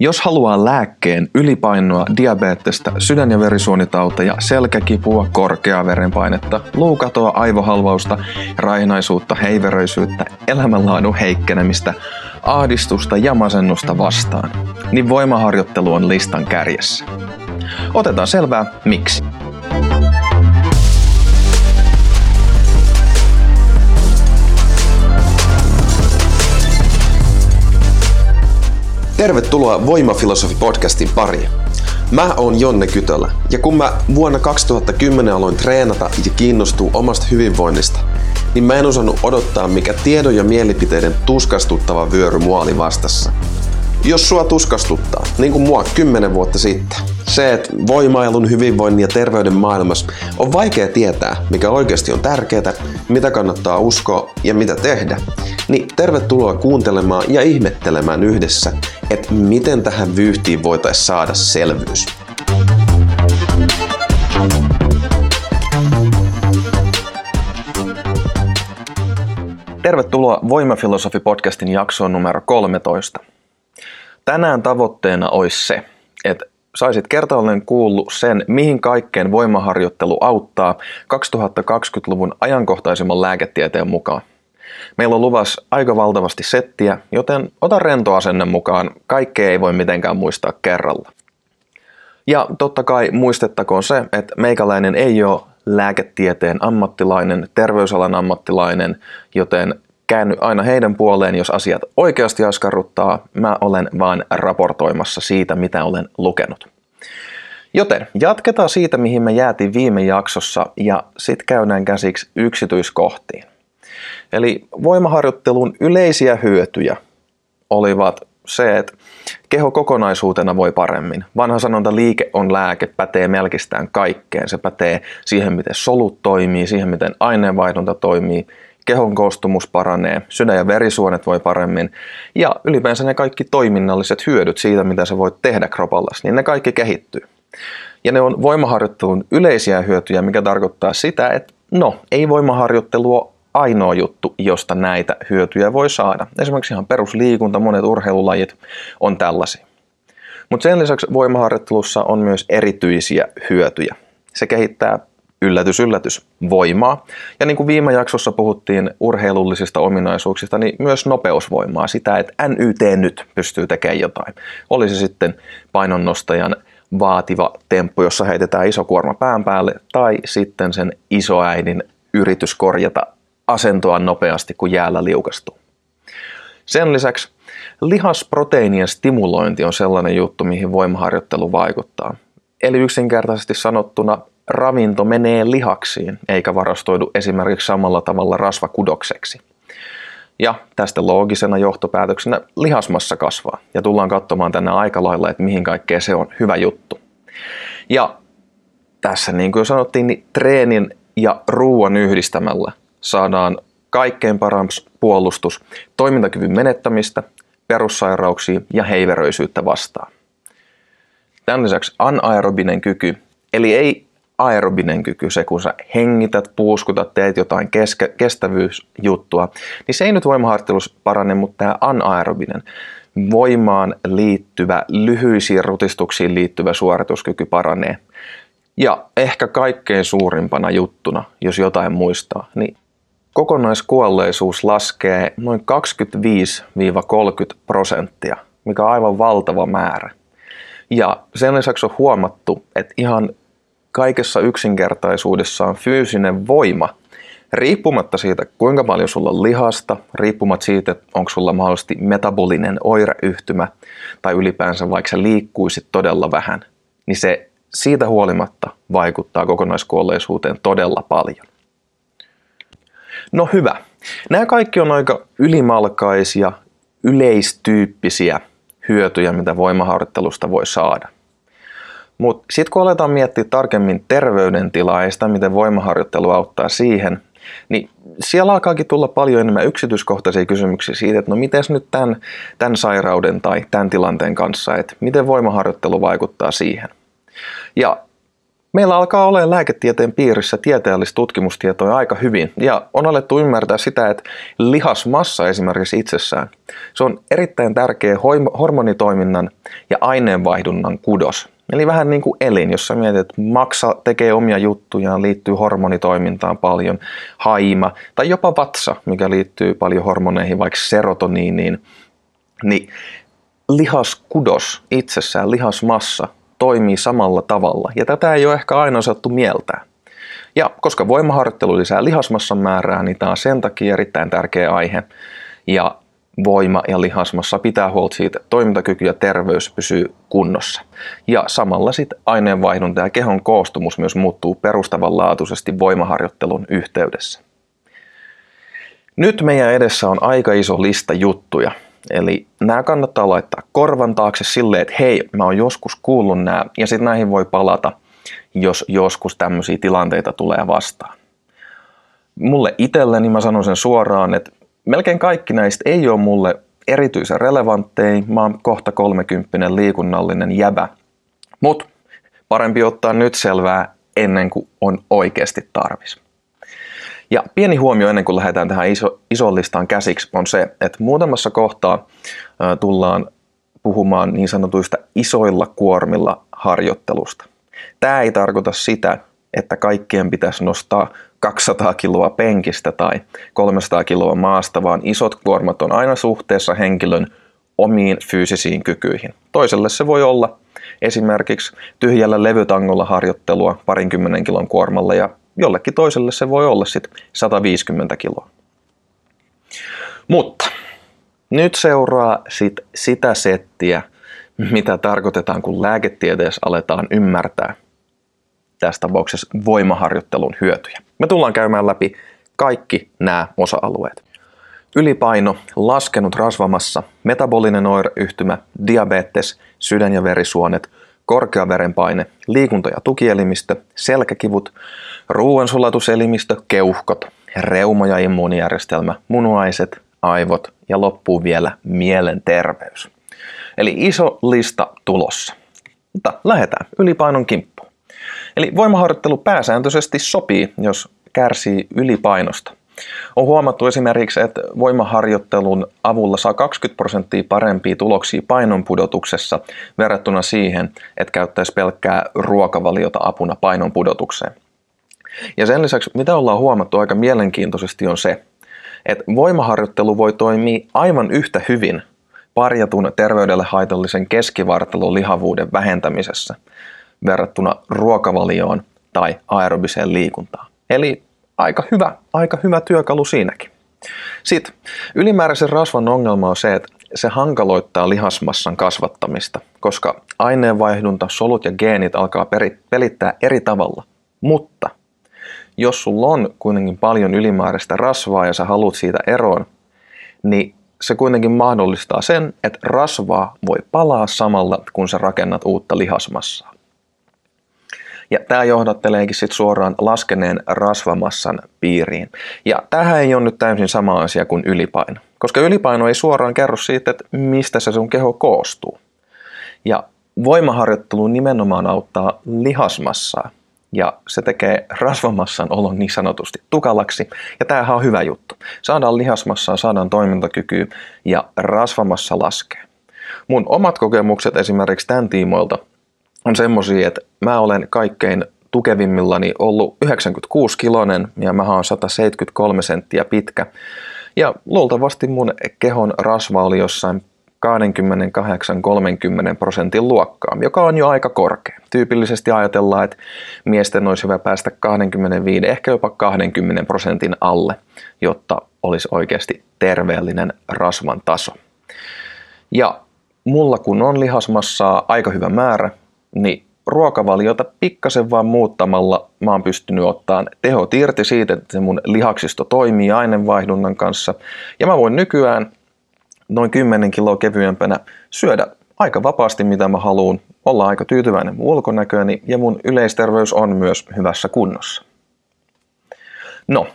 Jos haluaa lääkkeen ylipainoa, diabetesta, sydän- ja verisuonitauteja, selkäkipua, korkeaa verenpainetta, luukatoa, aivohalvausta, raihnaisuutta, heiveröisyyttä, elämänlaadun heikkenemistä, ahdistusta ja masennusta vastaan, niin voimaharjoittelu on listan kärjessä. Otetaan selvää, miksi. Tervetuloa Voimafilosofi-podcastin pariin. Mä oon Jonne Kytölä, ja kun mä vuonna 2010 aloin treenata ja kiinnostua omasta hyvinvoinnista, niin mä en osannut odottaa, mikä tiedon ja mielipiteiden tuskastuttava vyöry mua oli vastassa. Jos sua tuskastuttaa, niin kuin mua kymmenen vuotta sitten, se, että voimailun, hyvinvoinnin ja terveyden maailmassa on vaikea tietää, mikä oikeasti on tärkeää, mitä kannattaa uskoa ja mitä tehdä, niin tervetuloa kuuntelemaan ja ihmettelemään yhdessä, että miten tähän vyyhtiin voitaisiin saada selvyys. Tervetuloa Voimafilosofi-podcastin jaksoon numero 13. Tänään tavoitteena olisi se, että saisit kertaalleen kuullut sen, mihin kaikkeen voimaharjoittelu auttaa 2020-luvun ajankohtaisimman lääketieteen mukaan. Meillä on luvassa aika valtavasti settiä, joten ota rento asenne mukaan, kaikkea ei voi mitenkään muistaa kerralla. Ja totta kai muistettakoon se, että meikäläinen ei ole lääketieteen ammattilainen, terveysalan ammattilainen, joten käänny aina heidän puoleen, jos asiat oikeasti askarruttaa. Mä olen vain raportoimassa siitä, mitä olen lukenut. Joten jatketaan siitä, mihin me jäätiin viime jaksossa ja sitten käydään käsiksi yksityiskohtiin. Eli voimaharjoittelun yleisiä hyötyjä olivat se, että keho kokonaisuutena voi paremmin. Vanha sanonta liike on lääke pätee melkistään kaikkeen. Se pätee siihen, miten solut toimii, siihen, miten aineenvaihdunta toimii, kehon koostumus paranee, sydän- ja verisuonet voi paremmin ja ylipäänsä ne kaikki toiminnalliset hyödyt siitä, mitä sä voit tehdä kropallasi, niin ne kaikki kehittyy. Ja ne on voimaharjoittelun yleisiä hyötyjä, mikä tarkoittaa sitä, että no, ei voimaharjoittelu ainoa juttu, josta näitä hyötyjä voi saada. Esimerkiksi ihan perusliikunta, monet urheilulajit on tällaisia. Mutta sen lisäksi voimaharjoittelussa on myös erityisiä hyötyjä. Se kehittää yllätys, yllätys, voimaa. Ja niin kuin viime jaksossa puhuttiin urheilullisista ominaisuuksista, niin myös nopeusvoimaa, sitä, että NYT nyt pystyy tekemään jotain. Olisi sitten painonnostajan vaativa temppu, jossa heitetään iso kuorma pään päälle, tai sitten sen isoäidin yritys korjata asentoa nopeasti, kun jäällä liukastuu. Sen lisäksi lihasproteiinien stimulointi on sellainen juttu, mihin voimaharjoittelu vaikuttaa. Eli yksinkertaisesti sanottuna ravinto menee lihaksiin, eikä varastoidu esimerkiksi samalla tavalla rasvakudokseksi. Ja tästä loogisena johtopäätöksenä lihasmassa kasvaa. Ja tullaan katsomaan tänne aika lailla, että mihin kaikkea se on hyvä juttu. Ja tässä niin kuin sanottiin, niin treenin ja ruoan yhdistämällä saadaan kaikkein paras puolustus toimintakyvyn menettämistä, perussairauksia ja heiveröisyyttä vastaan. Tämän lisäksi anaerobinen kyky, eli ei aerobinen kyky, se kun sä hengität, puuskutat, teet jotain keske, kestävyysjuttua, niin se ei nyt voimaharjoittelussa parane, mutta tämä anaerobinen, voimaan liittyvä, lyhyisiin rutistuksiin liittyvä suorituskyky paranee. Ja ehkä kaikkein suurimpana juttuna, jos jotain muistaa, niin kokonaiskuolleisuus laskee noin 25-30 prosenttia, mikä on aivan valtava määrä. Ja sen lisäksi on huomattu, että ihan kaikessa yksinkertaisuudessaan fyysinen voima, riippumatta siitä, kuinka paljon sulla on lihasta, riippumatta siitä, onko sulla mahdollisesti metabolinen oireyhtymä tai ylipäänsä vaikka sä liikkuisit todella vähän, niin se siitä huolimatta vaikuttaa kokonaiskuolleisuuteen todella paljon. No hyvä. Nämä kaikki on aika ylimalkaisia, yleistyyppisiä hyötyjä, mitä voimaharjoittelusta voi saada. Mutta sitten kun aletaan miettiä tarkemmin terveydentilaa ja sitä, miten voimaharjoittelu auttaa siihen, niin siellä alkaakin tulla paljon enemmän yksityiskohtaisia kysymyksiä siitä, että no miten nyt tämän, tämän sairauden tai tämän tilanteen kanssa, että miten voimaharjoittelu vaikuttaa siihen. Ja Meillä alkaa olla lääketieteen piirissä tieteellistä tutkimustietoa aika hyvin ja on alettu ymmärtää sitä, että lihasmassa esimerkiksi itsessään, se on erittäin tärkeä hormonitoiminnan ja aineenvaihdunnan kudos. Eli vähän niin kuin elin, jossa mietit, että maksa tekee omia juttujaan, liittyy hormonitoimintaan paljon, haima tai jopa vatsa, mikä liittyy paljon hormoneihin, vaikka serotoniiniin, niin lihaskudos itsessään, lihasmassa, toimii samalla tavalla, ja tätä ei ole ehkä aina osattu mieltää. Ja koska voimaharjoittelu lisää lihasmassan määrää, niin tämä on sen takia erittäin tärkeä aihe. Ja voima ja lihasmassa pitää huolta siitä, että toimintakyky ja terveys pysyy kunnossa. Ja samalla sitten aineenvaihdunta ja kehon koostumus myös muuttuu perustavanlaatuisesti voimaharjoittelun yhteydessä. Nyt meidän edessä on aika iso lista juttuja, Eli nämä kannattaa laittaa korvan taakse silleen, että hei, mä oon joskus kuullut nämä, ja sitten näihin voi palata, jos joskus tämmöisiä tilanteita tulee vastaan. Mulle itselleni mä sanon sen suoraan, että melkein kaikki näistä ei ole mulle erityisen relevantteja. Mä oon kohta 30 liikunnallinen jäbä. Mutta parempi ottaa nyt selvää ennen kuin on oikeasti tarvis. Ja pieni huomio ennen kuin lähdetään tähän iso, ison listaan käsiksi on se, että muutamassa kohtaa tullaan puhumaan niin sanotuista isoilla kuormilla harjoittelusta. Tämä ei tarkoita sitä, että kaikkien pitäisi nostaa 200 kiloa penkistä tai 300 kiloa maasta, vaan isot kuormat on aina suhteessa henkilön omiin fyysisiin kykyihin. Toiselle se voi olla esimerkiksi tyhjällä levytangolla harjoittelua parinkymmenen kilon kuormalla ja jollekin toiselle se voi olla sitten 150 kiloa. Mutta nyt seuraa sit sitä settiä, mitä tarkoitetaan, kun lääketieteessä aletaan ymmärtää tässä tapauksessa voimaharjoittelun hyötyjä. Me tullaan käymään läpi kaikki nämä osa-alueet. Ylipaino, laskenut rasvamassa, metabolinen oireyhtymä, diabetes, sydän- ja verisuonet, korkea verenpaine, liikunta- ja tukielimistö, selkäkivut, ruoansulatuselimistö, keuhkot, reuma- ja immuunijärjestelmä, munuaiset, aivot ja loppuu vielä mielenterveys. Eli iso lista tulossa. Mutta lähdetään ylipainon kimppuun. Eli voimaharjoittelu pääsääntöisesti sopii, jos kärsii ylipainosta. On huomattu esimerkiksi, että voimaharjoittelun avulla saa 20 prosenttia parempia tuloksia painonpudotuksessa verrattuna siihen, että käyttäisi pelkkää ruokavaliota apuna painonpudotukseen. Ja sen lisäksi, mitä ollaan huomattu aika mielenkiintoisesti, on se, että voimaharjoittelu voi toimia aivan yhtä hyvin parjatun terveydelle haitallisen keskivartalon lihavuuden vähentämisessä verrattuna ruokavalioon tai aerobiseen liikuntaan. Eli aika hyvä, aika hyvä työkalu siinäkin. Sitten ylimääräisen rasvan ongelma on se, että se hankaloittaa lihasmassan kasvattamista, koska aineenvaihdunta, solut ja geenit alkaa pelittää eri tavalla. Mutta jos sulla on kuitenkin paljon ylimääräistä rasvaa ja sä haluat siitä eroon, niin se kuitenkin mahdollistaa sen, että rasvaa voi palaa samalla, kun sä rakennat uutta lihasmassaa. Ja tämä johdatteleekin sitten suoraan laskeneen rasvamassan piiriin. Ja tähän ei ole nyt täysin sama asia kuin ylipaino, koska ylipaino ei suoraan kerro siitä, että mistä se sun keho koostuu. Ja voimaharjoittelu nimenomaan auttaa lihasmassaa, ja se tekee rasvamassan olon niin sanotusti tukalaksi. Ja tämähän on hyvä juttu. Saadaan lihasmassaa, saadaan toimintakykyä ja rasvamassa laskee. Mun omat kokemukset esimerkiksi tämän tiimoilta on semmosia, että mä olen kaikkein tukevimmillani ollut 96 kilonen ja mä oon 173 senttiä pitkä. Ja luultavasti mun kehon rasva oli jossain 28-30 prosentin luokkaa, joka on jo aika korkea. Tyypillisesti ajatellaan, että miesten olisi hyvä päästä 25, ehkä jopa 20 prosentin alle, jotta olisi oikeasti terveellinen rasvan taso. Ja mulla kun on lihasmassaa aika hyvä määrä, niin ruokavaliota pikkasen vaan muuttamalla mä oon pystynyt ottaa tehot irti siitä, että se mun lihaksisto toimii aineenvaihdunnan kanssa. Ja mä voin nykyään noin 10 kiloa kevyempänä syödä aika vapaasti mitä mä haluan, olla aika tyytyväinen mun ulkonäkööni ja mun yleisterveys on myös hyvässä kunnossa. No,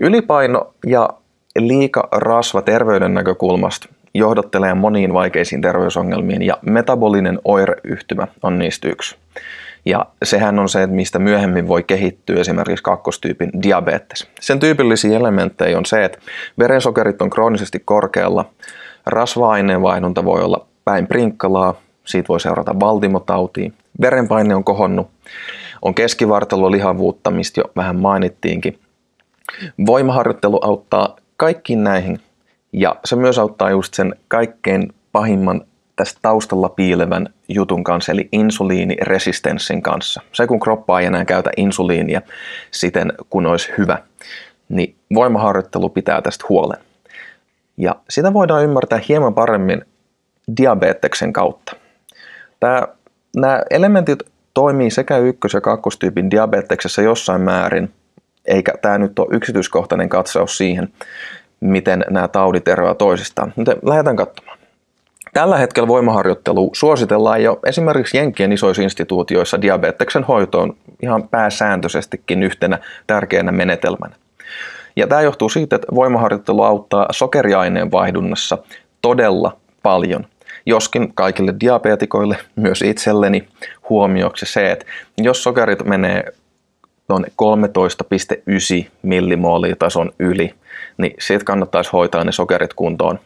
ylipaino ja liika rasva terveyden näkökulmasta johdattelee moniin vaikeisiin terveysongelmiin ja metabolinen oireyhtymä on niistä yksi. Ja sehän on se, että mistä myöhemmin voi kehittyä esimerkiksi kakkostyypin diabetes. Sen tyypillisiä elementtejä on se, että verensokerit on kroonisesti korkealla, rasva-aineenvaihdunta voi olla päin prinkkalaa, siitä voi seurata valtimotautia, verenpaine on kohonnut, on keskivartalo lihavuutta, mistä jo vähän mainittiinkin. Voimaharjoittelu auttaa kaikkiin näihin ja se myös auttaa just sen kaikkein pahimman tästä taustalla piilevän jutun kanssa, eli insuliiniresistenssin kanssa. Se, kun kroppa ei enää käytä insuliinia siten, kun olisi hyvä, niin voimaharjoittelu pitää tästä huolen. Ja sitä voidaan ymmärtää hieman paremmin diabeteksen kautta. Tämä, nämä elementit toimii sekä ykkös- ja kakkostyypin diabeteksessä jossain määrin, eikä tämä nyt ole yksityiskohtainen katsaus siihen, miten nämä taudit eroavat toisistaan. Mutta lähdetään katsomaan. Tällä hetkellä voimaharjoittelu suositellaan jo esimerkiksi Jenkkien isoissa instituutioissa diabeteksen hoitoon ihan pääsääntöisestikin yhtenä tärkeänä menetelmänä. Ja tämä johtuu siitä, että voimaharjoittelu auttaa sokeriaineen vaihdunnassa todella paljon. Joskin kaikille diabetikoille, myös itselleni, huomioksi se, että jos sokerit menee tuon 13,9 millimoolia tason yli, niin siitä kannattaisi hoitaa ne sokerit kuntoon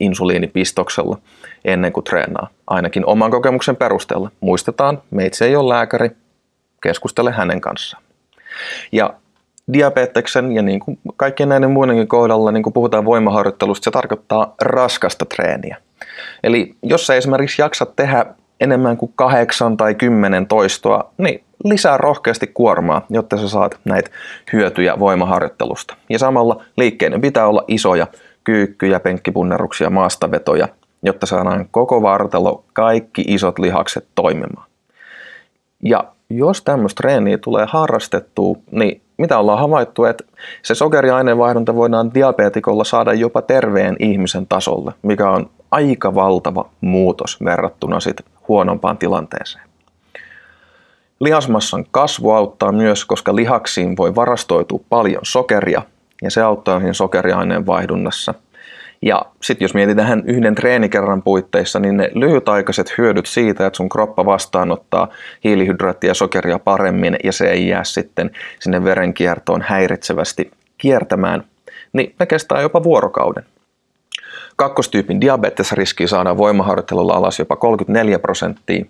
insuliinipistoksella ennen kuin treenaa, ainakin oman kokemuksen perusteella. Muistetaan, meitsi ei ole lääkäri, keskustele hänen kanssaan. Ja diabeteksen ja niin kuin kaikkien näiden muidenkin kohdalla, niin kuin puhutaan voimaharjoittelusta, se tarkoittaa raskasta treeniä. Eli jos sä esimerkiksi jaksat tehdä enemmän kuin kahdeksan tai kymmenen toistoa, niin lisää rohkeasti kuormaa, jotta sä saat näitä hyötyjä voimaharjoittelusta. Ja samalla liikkeiden pitää olla isoja, kyykkyjä, penkkipunneruksia, maastavetoja, jotta saadaan koko vartalo, kaikki isot lihakset toimimaan. Ja jos tämmöistä treeniä tulee harrastettua, niin mitä ollaan havaittu, että se sokeriaineenvaihdunta voidaan diabetikolla saada jopa terveen ihmisen tasolle, mikä on aika valtava muutos verrattuna sit huonompaan tilanteeseen. Lihasmassan kasvu auttaa myös, koska lihaksiin voi varastoitua paljon sokeria, ja se auttaa siinä sokeriaineen vaihdunnassa. Ja sitten jos mietitään yhden treenikerran puitteissa, niin ne lyhytaikaiset hyödyt siitä, että sun kroppa vastaanottaa hiilihydraattia ja sokeria paremmin ja se ei jää sitten sinne verenkiertoon häiritsevästi kiertämään, niin ne kestää jopa vuorokauden. Kakkostyypin diabetesriski saadaan voimaharjoittelulla alas jopa 34 prosenttia.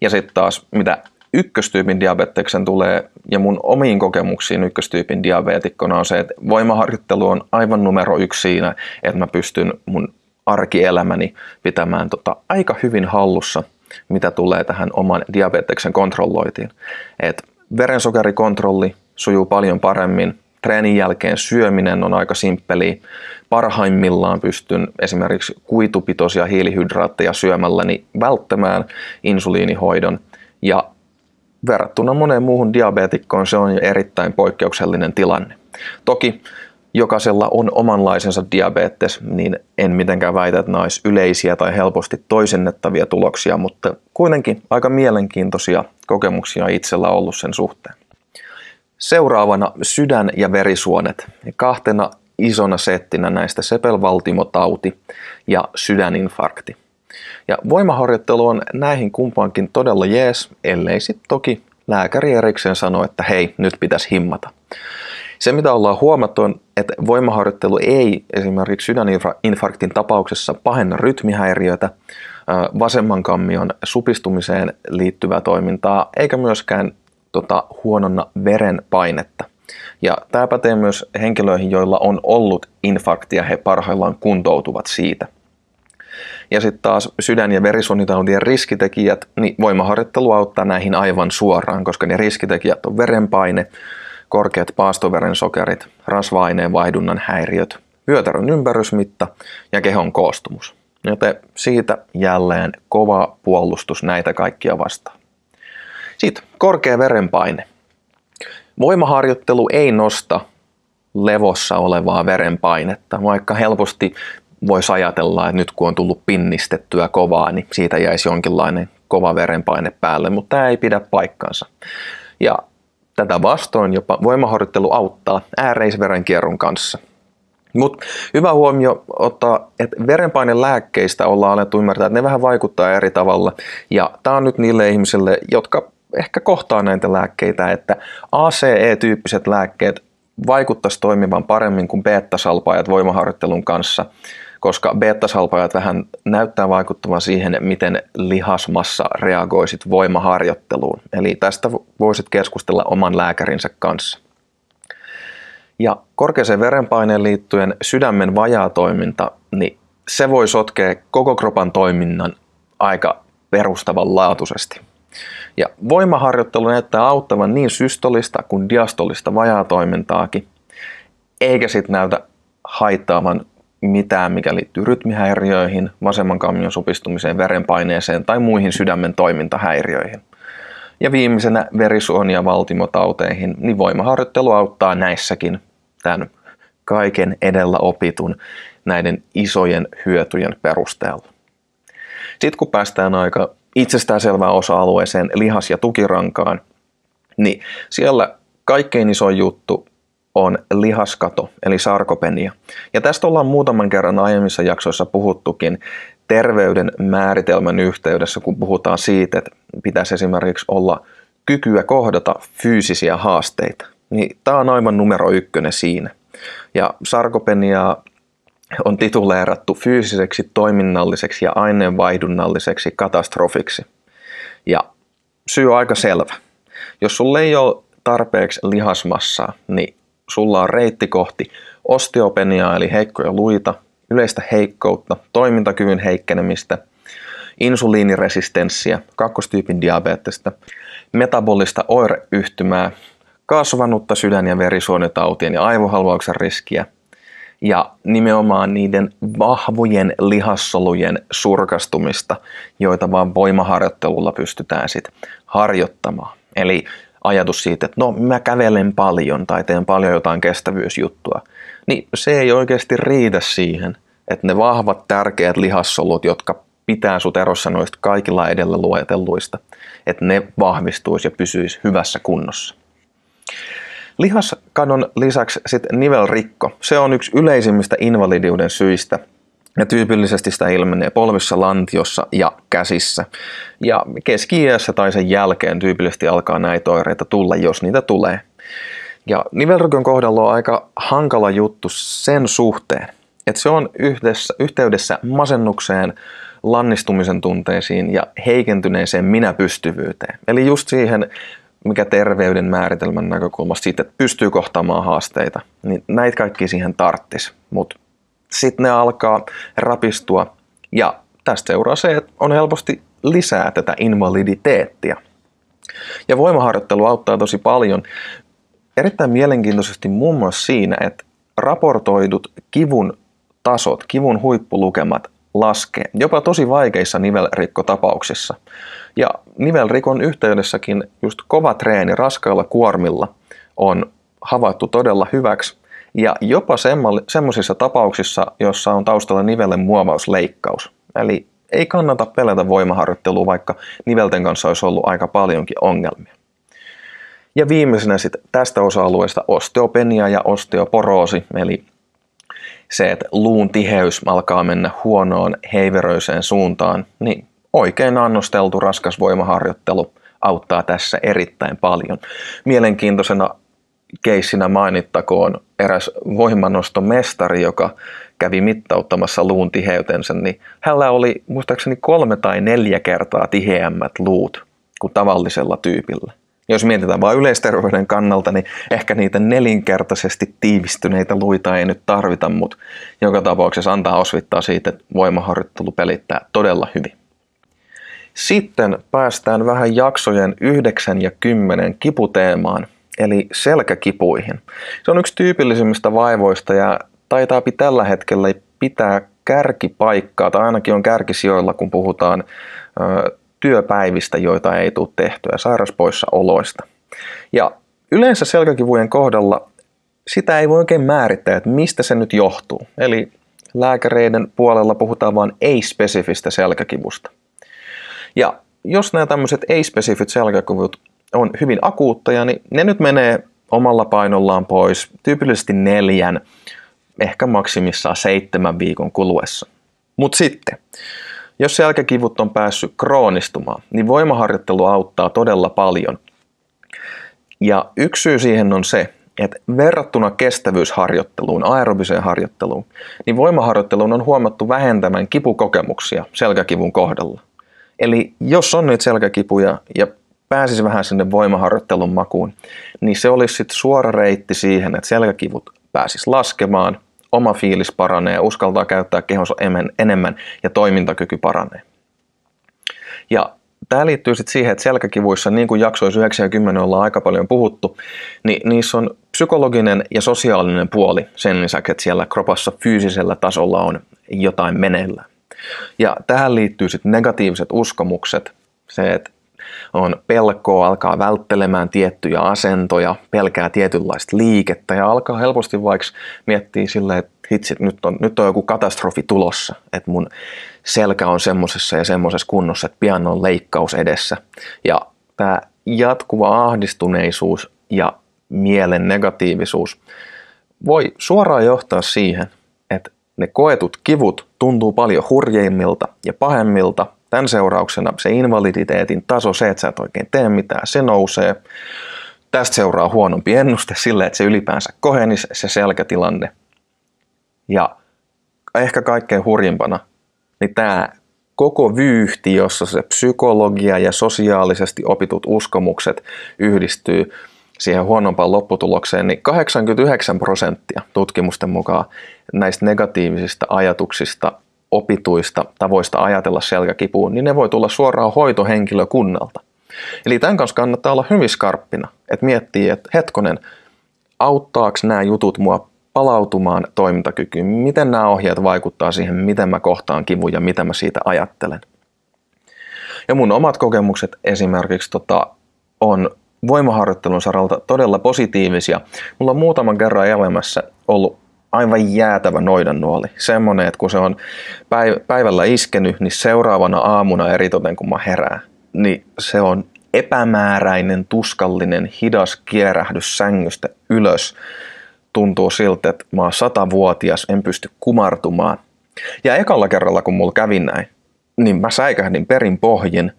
Ja sitten taas mitä ykköstyypin diabeteksen tulee, ja mun omiin kokemuksiin ykköstyypin diabeetikkona on se, että voimaharjoittelu on aivan numero yksi siinä, että mä pystyn mun arkielämäni pitämään tota aika hyvin hallussa, mitä tulee tähän oman diabeteksen kontrolloitiin. Et verensokerikontrolli sujuu paljon paremmin, treenin jälkeen syöminen on aika simppeli. Parhaimmillaan pystyn esimerkiksi kuitupitoisia hiilihydraatteja syömälläni välttämään insuliinihoidon ja verrattuna moneen muuhun diabetikkoon se on jo erittäin poikkeuksellinen tilanne. Toki jokaisella on omanlaisensa diabetes, niin en mitenkään väitä, että olisi yleisiä tai helposti toisennettavia tuloksia, mutta kuitenkin aika mielenkiintoisia kokemuksia itsellä ollut sen suhteen. Seuraavana sydän- ja verisuonet. Kahtena isona settinä näistä sepelvaltimotauti ja sydäninfarkti. Ja voimaharjoittelu on näihin kumpaankin todella jees, ellei sitten toki lääkäri erikseen sano, että hei, nyt pitäisi himmata. Se, mitä ollaan huomattu, on, että voimaharjoittelu ei esimerkiksi sydäninfarktin tapauksessa pahenna rytmihäiriötä, vasemman kammion supistumiseen liittyvää toimintaa, eikä myöskään tota, huononna verenpainetta. Ja tämä pätee myös henkilöihin, joilla on ollut infarktia, he parhaillaan kuntoutuvat siitä. Ja sitten taas sydän- ja verisuonitautien riskitekijät, niin voimaharjoittelu auttaa näihin aivan suoraan, koska ne riskitekijät on verenpaine, korkeat paastoverensokerit, rasva-aineen vaihdunnan häiriöt, vyötärön ympärysmitta ja kehon koostumus. Joten siitä jälleen kova puolustus näitä kaikkia vastaan. Sitten korkea verenpaine. Voimaharjoittelu ei nosta levossa olevaa verenpainetta, vaikka helposti voisi ajatella, että nyt kun on tullut pinnistettyä kovaa, niin siitä jäisi jonkinlainen kova verenpaine päälle, mutta tämä ei pidä paikkansa. Ja tätä vastoin jopa voimaharjoittelu auttaa ääreisverenkierron kanssa. Mutta hyvä huomio ottaa, että verenpainelääkkeistä ollaan alettu ymmärtää, että ne vähän vaikuttaa eri tavalla. Ja tämä on nyt niille ihmisille, jotka ehkä kohtaa näitä lääkkeitä, että ACE-tyyppiset lääkkeet vaikuttaisi toimivan paremmin kuin beta-salpaajat voimaharjoittelun kanssa, koska beta-salpaajat vähän näyttää vaikuttavan siihen, miten lihasmassa reagoisit voimaharjoitteluun. Eli tästä voisit keskustella oman lääkärinsä kanssa. Ja korkeaseen verenpaineen liittyen sydämen vajaatoiminta, niin se voi sotkea koko kropan toiminnan aika perustavanlaatuisesti. Ja voimaharjoittelu näyttää auttavan niin systolista kuin diastolista vajaatoimintaakin, eikä sitten näytä haittaavan mitään, mikä liittyy rytmihäiriöihin, vasemman kammion supistumiseen, verenpaineeseen tai muihin sydämen toimintahäiriöihin. Ja viimeisenä verisuoni- ja valtimotauteihin, niin voimaharjoittelu auttaa näissäkin tämän kaiken edellä opitun näiden isojen hyötyjen perusteella. Sitten kun päästään aika itsestäänselvään osa-alueeseen, lihas- ja tukirankaan, niin siellä kaikkein iso juttu on lihaskato, eli sarkopenia. Ja tästä ollaan muutaman kerran aiemmissa jaksoissa puhuttukin terveyden määritelmän yhteydessä, kun puhutaan siitä, että pitäisi esimerkiksi olla kykyä kohdata fyysisiä haasteita. Niin tämä on aivan numero ykkönen siinä. Ja sarkopeniaa on tituleerattu fyysiseksi, toiminnalliseksi ja aineenvaihdunnalliseksi katastrofiksi. Ja syy on aika selvä. Jos sulla ei ole tarpeeksi lihasmassaa, niin sulla on reitti kohti osteopeniaa eli heikkoja luita, yleistä heikkoutta, toimintakyvyn heikkenemistä, insuliiniresistenssiä, kakkostyypin diabetesta, metabolista oireyhtymää, kasvanutta sydän- ja verisuonitautien ja aivohalvauksen riskiä – ja nimenomaan niiden vahvojen lihassolujen surkastumista, joita vaan voimaharjoittelulla pystytään sitten harjoittamaan. Eli ajatus siitä, että no mä kävelen paljon tai teen paljon jotain kestävyysjuttua, niin se ei oikeasti riitä siihen, että ne vahvat tärkeät lihassolut, jotka pitää sut erossa noista kaikilla edellä luetelluista, että ne vahvistuisi ja pysyisi hyvässä kunnossa. Lihaskadon lisäksi sitten nivelrikko. Se on yksi yleisimmistä invalidiuden syistä. Ja tyypillisesti sitä ilmenee polvissa, lantiossa ja käsissä. Ja keski tai sen jälkeen tyypillisesti alkaa näitä oireita tulla, jos niitä tulee. Ja nivelrikon kohdalla on aika hankala juttu sen suhteen, että se on yhdessä, yhteydessä masennukseen, lannistumisen tunteisiin ja heikentyneeseen minäpystyvyyteen. Eli just siihen mikä terveyden määritelmän näkökulmasta siitä, että pystyy kohtaamaan haasteita, niin näitä kaikki siihen tarttis. Mutta sitten ne alkaa rapistua ja tästä seuraa se, että on helposti lisää tätä invaliditeettia. Ja voimaharjoittelu auttaa tosi paljon erittäin mielenkiintoisesti muun muassa siinä, että raportoidut kivun tasot, kivun huippulukemat laskee, jopa tosi vaikeissa nivelrikkotapauksissa. Ja nivelrikon yhteydessäkin just kova treeni raskailla kuormilla on havaittu todella hyväksi. Ja jopa semmoisissa tapauksissa, jossa on taustalla nivelen muovausleikkaus. Eli ei kannata pelätä voimaharjoittelua, vaikka nivelten kanssa olisi ollut aika paljonkin ongelmia. Ja viimeisenä sitten tästä osa-alueesta osteopenia ja osteoporoosi, eli se, että luun tiheys alkaa mennä huonoon heiveröiseen suuntaan, niin oikein annosteltu raskas voimaharjoittelu auttaa tässä erittäin paljon. Mielenkiintoisena keissinä mainittakoon eräs voimanostomestari, joka kävi mittauttamassa luun tiheytensä, niin hänellä oli muistaakseni kolme tai neljä kertaa tiheämmät luut kuin tavallisella tyypillä. Jos mietitään vain yleisterveyden kannalta, niin ehkä niitä nelinkertaisesti tiivistyneitä luita ei nyt tarvita, mutta joka tapauksessa antaa osvittaa siitä, että voimaharjoittelu pelittää todella hyvin. Sitten päästään vähän jaksojen 9 ja 10 kiputeemaan, eli selkäkipuihin. Se on yksi tyypillisimmistä vaivoista ja taitaa tällä hetkellä pitää kärkipaikkaa, tai ainakin on kärkisijoilla, kun puhutaan työpäivistä, joita ei tule tehtyä, sairaspoissaoloista. Ja yleensä selkäkivujen kohdalla sitä ei voi oikein määrittää, että mistä se nyt johtuu. Eli lääkäreiden puolella puhutaan vain ei-spesifistä selkäkivusta. Ja jos nämä tämmöiset ei-spesifit selkäkivut on hyvin akuutteja, niin ne nyt menee omalla painollaan pois tyypillisesti neljän, ehkä maksimissaan seitsemän viikon kuluessa. Mutta sitten, Jos selkäkivut on päässyt kroonistumaan, niin voimaharjoittelu auttaa todella paljon. Ja yksi syy siihen on se, että verrattuna kestävyysharjoitteluun, aerobiseen harjoitteluun, niin voimaharjoitteluun on huomattu vähentävän kipukokemuksia selkäkivun kohdalla. Eli jos on nyt selkäkipuja ja pääsisi vähän sinne voimaharjoittelun makuun, niin se olisi sitten suora reitti siihen, että selkäkivut pääsis laskemaan, oma fiilis paranee, uskaltaa käyttää kehonsa enemmän ja toimintakyky paranee. Ja tämä liittyy sitten siihen, että selkäkivuissa, niin kuin jaksoissa 9 ja 10 ollaan aika paljon puhuttu, niin niissä on psykologinen ja sosiaalinen puoli sen lisäksi, että siellä kropassa fyysisellä tasolla on jotain meneillään. Ja tähän liittyy sitten negatiiviset uskomukset, se, että on pelkoa, alkaa välttelemään tiettyjä asentoja, pelkää tietynlaista liikettä ja alkaa helposti vaikka miettiä sillä, että hitsi, nyt on, nyt on joku katastrofi tulossa, että mun selkä on semmoisessa ja semmoisessa kunnossa, että pian on leikkaus edessä. Ja tämä jatkuva ahdistuneisuus ja mielen negatiivisuus voi suoraan johtaa siihen, että ne koetut kivut tuntuu paljon hurjeimmilta ja pahemmilta. Tämän seurauksena se invaliditeetin taso, se, että sä et oikein tee mitään, se nousee. Tästä seuraa huonompi ennuste sille, että se ylipäänsä kohenisi se selkätilanne. Ja ehkä kaikkein hurjimpana, niin tämä koko vyyhti, jossa se psykologia ja sosiaalisesti opitut uskomukset yhdistyy siihen huonompaan lopputulokseen, niin 89 prosenttia tutkimusten mukaan näistä negatiivisista ajatuksista, opituista tavoista ajatella selkäkipuun, niin ne voi tulla suoraan hoitohenkilökunnalta. Eli tämän kanssa kannattaa olla hyvin skarppina, että miettii, että hetkonen, auttaako nämä jutut mua palautumaan toimintakykyyn, miten nämä ohjeet vaikuttaa siihen, miten mä kohtaan kivun ja mitä mä siitä ajattelen. Ja mun omat kokemukset esimerkiksi tota, on voimaharjoittelun saralta todella positiivisia. Mulla on muutaman kerran elämässä ollut aivan jäätävä noidannuoli. Semmoinen, että kun se on päivällä iskenyt, niin seuraavana aamuna eritoten kun mä herään, niin se on epämääräinen, tuskallinen, hidas kierähdys sängystä ylös. Tuntuu siltä, että mä oon satavuotias, en pysty kumartumaan. Ja ekalla kerralla, kun mulla kävi näin, niin mä säikähdin perin pohjin.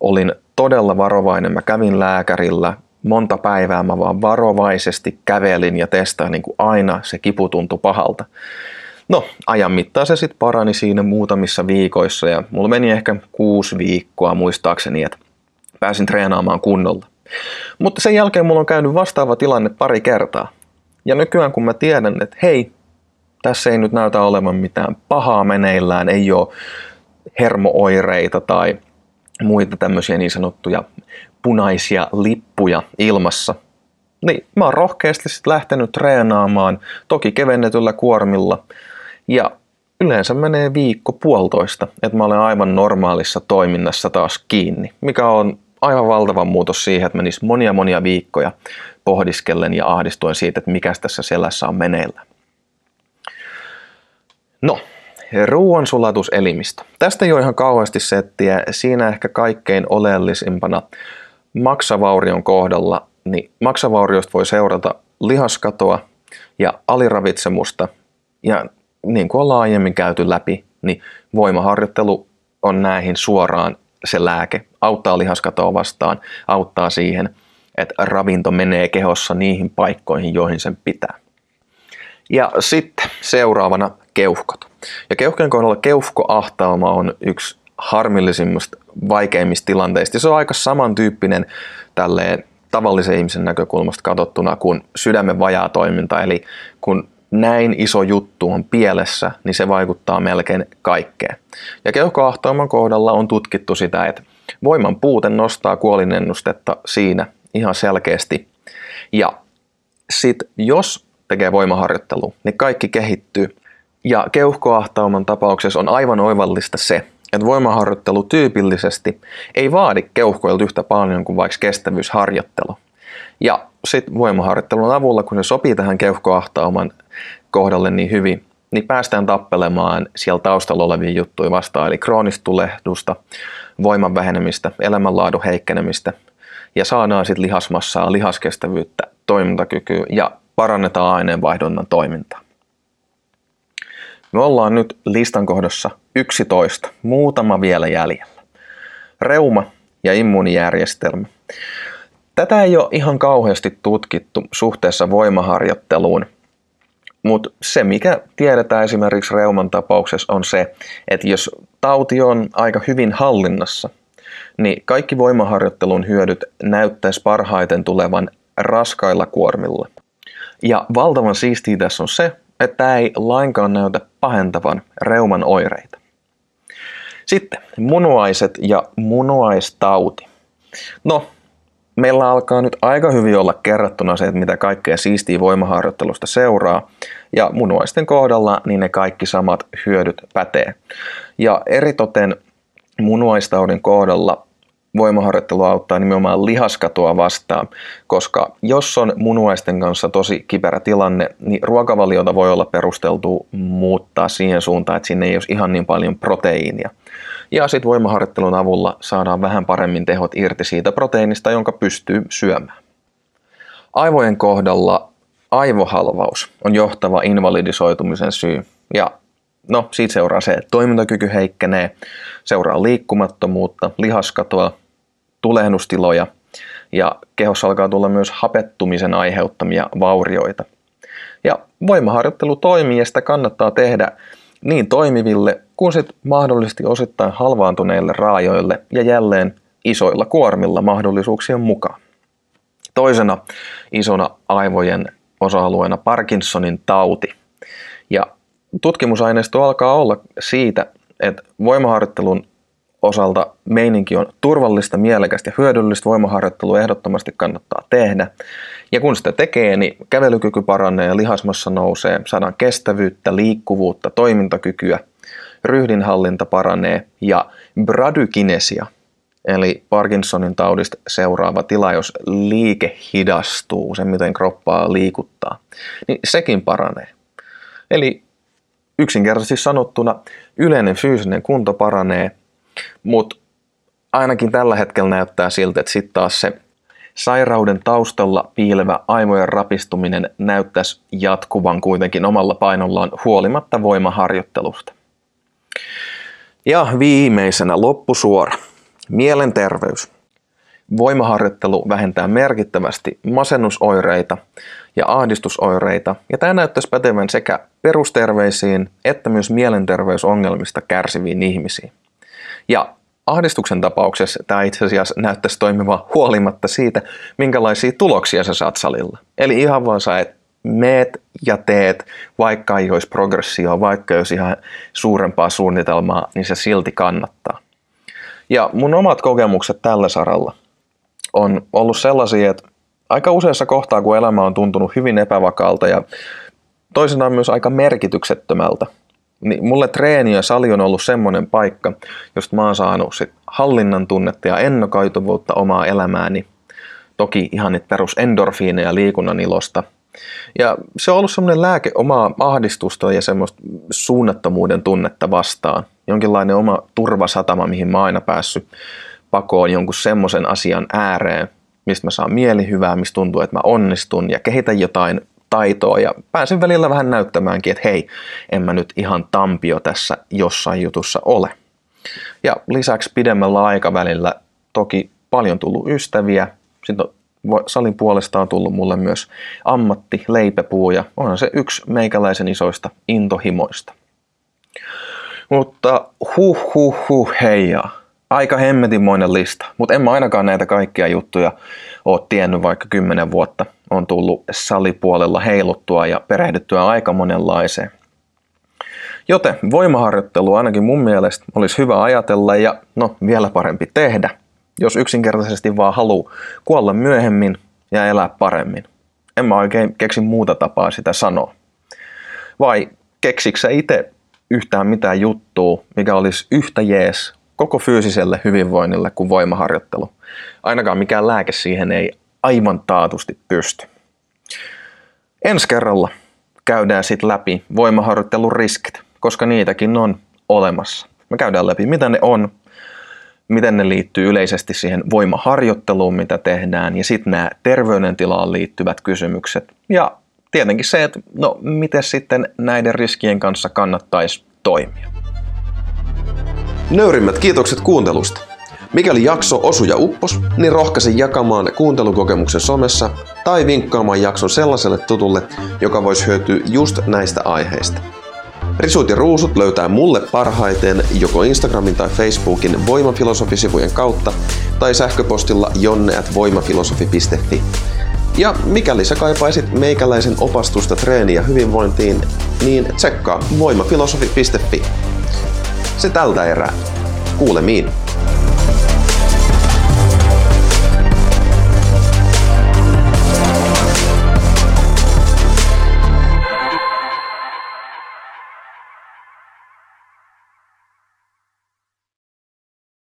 Olin todella varovainen. Mä kävin lääkärillä, monta päivää mä vaan varovaisesti kävelin ja testailin niin kuin aina, se kipu tuntui pahalta. No, ajan mittaan se sitten parani siinä muutamissa viikoissa ja mulla meni ehkä kuusi viikkoa muistaakseni, että pääsin treenaamaan kunnolla. Mutta sen jälkeen mulla on käynyt vastaava tilanne pari kertaa. Ja nykyään kun mä tiedän, että hei, tässä ei nyt näytä olevan mitään pahaa meneillään, ei ole hermooireita tai muita tämmöisiä niin sanottuja punaisia lippuja ilmassa. Niin mä oon rohkeasti sitten lähtenyt treenaamaan, toki kevennetyllä kuormilla. Ja yleensä menee viikko puolitoista, että mä olen aivan normaalissa toiminnassa taas kiinni, mikä on aivan valtava muutos siihen, että menisi monia monia viikkoja pohdiskellen ja ahdistuen siitä, että mikä tässä selässä on meneillä. No, ruoansulatuselimistä. Tästä ei ole ihan kauheasti settiä. Siinä ehkä kaikkein oleellisimpana maksavaurion kohdalla, niin maksavauriosta voi seurata lihaskatoa ja aliravitsemusta. Ja niin kuin ollaan aiemmin käyty läpi, niin voimaharjoittelu on näihin suoraan se lääke. Auttaa lihaskatoa vastaan, auttaa siihen, että ravinto menee kehossa niihin paikkoihin, joihin sen pitää. Ja sitten seuraavana keuhkot. Ja keuhkojen kohdalla keuhkoahtauma on yksi harmillisimmista, vaikeimmista tilanteista. Ja se on aika samantyyppinen tälleen tavallisen ihmisen näkökulmasta katsottuna kuin sydämen vajaa toiminta. Eli kun näin iso juttu on pielessä, niin se vaikuttaa melkein kaikkeen. Ja keuhkoahtauman kohdalla on tutkittu sitä, että voiman puute nostaa kuolinennustetta siinä ihan selkeästi. Ja sitten jos tekee voimaharjoittelua, niin kaikki kehittyy. Ja keuhkoahtauman tapauksessa on aivan oivallista se, että voimaharjoittelu tyypillisesti ei vaadi keuhkoilta yhtä paljon kuin vaikka kestävyysharjoittelu. Ja sitten voimaharjoittelun avulla, kun se sopii tähän keuhkoahtauman kohdalle niin hyvin, niin päästään tappelemaan siellä taustalla olevia juttuja vastaan, eli kroonista tulehdusta, voiman vähenemistä, elämänlaadun heikkenemistä, ja saadaan sitten lihasmassaa, lihaskestävyyttä, toimintakykyä ja parannetaan aineenvaihdunnan toimintaa. Me ollaan nyt listan kohdassa 11, muutama vielä jäljellä. Reuma ja immuunijärjestelmä. Tätä ei ole ihan kauheasti tutkittu suhteessa voimaharjoitteluun, mutta se, mikä tiedetään esimerkiksi reuman tapauksessa, on se, että jos tauti on aika hyvin hallinnassa, niin kaikki voimaharjoittelun hyödyt näyttäisi parhaiten tulevan raskailla kuormilla. Ja valtavan siistiä tässä on se, että tämä ei lainkaan näytä pahentavan reuman oireita. Sitten munuaiset ja munuaistauti. No, meillä alkaa nyt aika hyvin olla kerrattuna se, että mitä kaikkea siistiä voimaharjoittelusta seuraa. Ja munuaisten kohdalla niin ne kaikki samat hyödyt pätee. Ja eritoten munuaistaudin kohdalla voimaharjoittelu auttaa nimenomaan lihaskatoa vastaan, koska jos on munuaisten kanssa tosi kiperä tilanne, niin ruokavaliota voi olla perusteltu muuttaa siihen suuntaan, että sinne ei olisi ihan niin paljon proteiinia. Ja sitten voimaharjoittelun avulla saadaan vähän paremmin tehot irti siitä proteiinista, jonka pystyy syömään. Aivojen kohdalla aivohalvaus on johtava invalidisoitumisen syy. Ja no, siitä seuraa se, että toimintakyky heikkenee, seuraa liikkumattomuutta, lihaskatoa, tulehdustiloja ja kehossa alkaa tulla myös hapettumisen aiheuttamia vaurioita. Ja voimaharjoittelu toimii ja sitä kannattaa tehdä niin toimiville kuin sit mahdollisesti osittain halvaantuneille raajoille ja jälleen isoilla kuormilla mahdollisuuksien mukaan. Toisena isona aivojen osa-alueena Parkinsonin tauti. Ja tutkimusaineisto alkaa olla siitä, että voimaharjoittelun osalta meininki on turvallista, mielekästä ja hyödyllistä. Voimaharjoittelua ehdottomasti kannattaa tehdä. Ja kun sitä tekee, niin kävelykyky paranee lihasmassa nousee, saadaan kestävyyttä, liikkuvuutta, toimintakykyä, ryhdinhallinta paranee ja bradykinesia, eli Parkinsonin taudista seuraava tila, jos liike hidastuu, se miten kroppaa liikuttaa, niin sekin paranee. Eli yksinkertaisesti sanottuna yleinen fyysinen kunto paranee mutta ainakin tällä hetkellä näyttää siltä, että sitten taas se sairauden taustalla piilevä aivojen rapistuminen näyttäisi jatkuvan kuitenkin omalla painollaan huolimatta voimaharjoittelusta. Ja viimeisenä loppusuora. Mielenterveys. Voimaharjoittelu vähentää merkittävästi masennusoireita ja ahdistusoireita, ja tämä näyttäisi pätevän sekä perusterveisiin että myös mielenterveysongelmista kärsiviin ihmisiin. Ja ahdistuksen tapauksessa tämä itse asiassa näyttäisi toimivan huolimatta siitä, minkälaisia tuloksia sä saat salilla. Eli ihan vaan sä et meet ja teet, vaikka ei olisi progressioa, vaikka ei olisi ihan suurempaa suunnitelmaa, niin se silti kannattaa. Ja mun omat kokemukset tällä saralla on ollut sellaisia, että aika useassa kohtaa, kun elämä on tuntunut hyvin epävakaalta ja toisinaan myös aika merkityksettömältä, niin mulle treeni ja sali on ollut semmoinen paikka, josta mä oon saanut sit hallinnan tunnetta ja ennokaituvuutta omaa elämääni. Toki ihan niitä perus endorfiineja liikunnan ilosta. Ja se on ollut semmoinen lääke omaa ahdistusta ja semmoista suunnattomuuden tunnetta vastaan. Jonkinlainen oma turvasatama, mihin mä oon aina päässyt pakoon jonkun semmoisen asian ääreen, mistä mä saan mielihyvää, mistä tuntuu, että mä onnistun ja kehitän jotain taitoa ja pääsin välillä vähän näyttämäänkin, että hei, en mä nyt ihan tampio tässä jossain jutussa ole. Ja lisäksi pidemmällä aikavälillä toki paljon tullut ystäviä, sitten salin puolesta on tullut mulle myös ammatti, leipäpuu ja onhan se yksi meikäläisen isoista intohimoista. Mutta huh huh huh heijaa. Aika hemmetimoinen lista, mutta en mä ainakaan näitä kaikkia juttuja ole tiennyt vaikka kymmenen vuotta on tullut salipuolella heiluttua ja perehdyttyä aika monenlaiseen. Joten voimaharjoittelu ainakin mun mielestä olisi hyvä ajatella ja no vielä parempi tehdä, jos yksinkertaisesti vaan haluaa kuolla myöhemmin ja elää paremmin. En mä oikein keksi muuta tapaa sitä sanoa. Vai keksiksä itse yhtään mitään juttua, mikä olisi yhtä jees koko fyysiselle hyvinvoinnille kuin voimaharjoittelu? Ainakaan mikään lääke siihen ei aivan taatusti pysty. Ensi kerralla käydään sitten läpi voimaharjoittelun riskit, koska niitäkin on olemassa. Me käydään läpi, mitä ne on, miten ne liittyy yleisesti siihen voimaharjoitteluun, mitä tehdään, ja sitten nämä terveydentilaan liittyvät kysymykset. Ja tietenkin se, että no miten sitten näiden riskien kanssa kannattaisi toimia. Nöyrimmät kiitokset kuuntelusta. Mikäli jakso osu ja uppos, niin rohkaise jakamaan kuuntelukokemuksen somessa tai vinkkaamaan jakson sellaiselle tutulle, joka voisi hyötyä just näistä aiheista. Risut ja ruusut löytää mulle parhaiten joko Instagramin tai Facebookin voimafilosofisivujen kautta tai sähköpostilla jonne.voimafilosofi.fi. Ja mikäli sä kaipaisit meikäläisen opastusta treeniä hyvinvointiin, niin tsekkaa voimafilosofi.fi. Se tältä erää. Kuulemiin!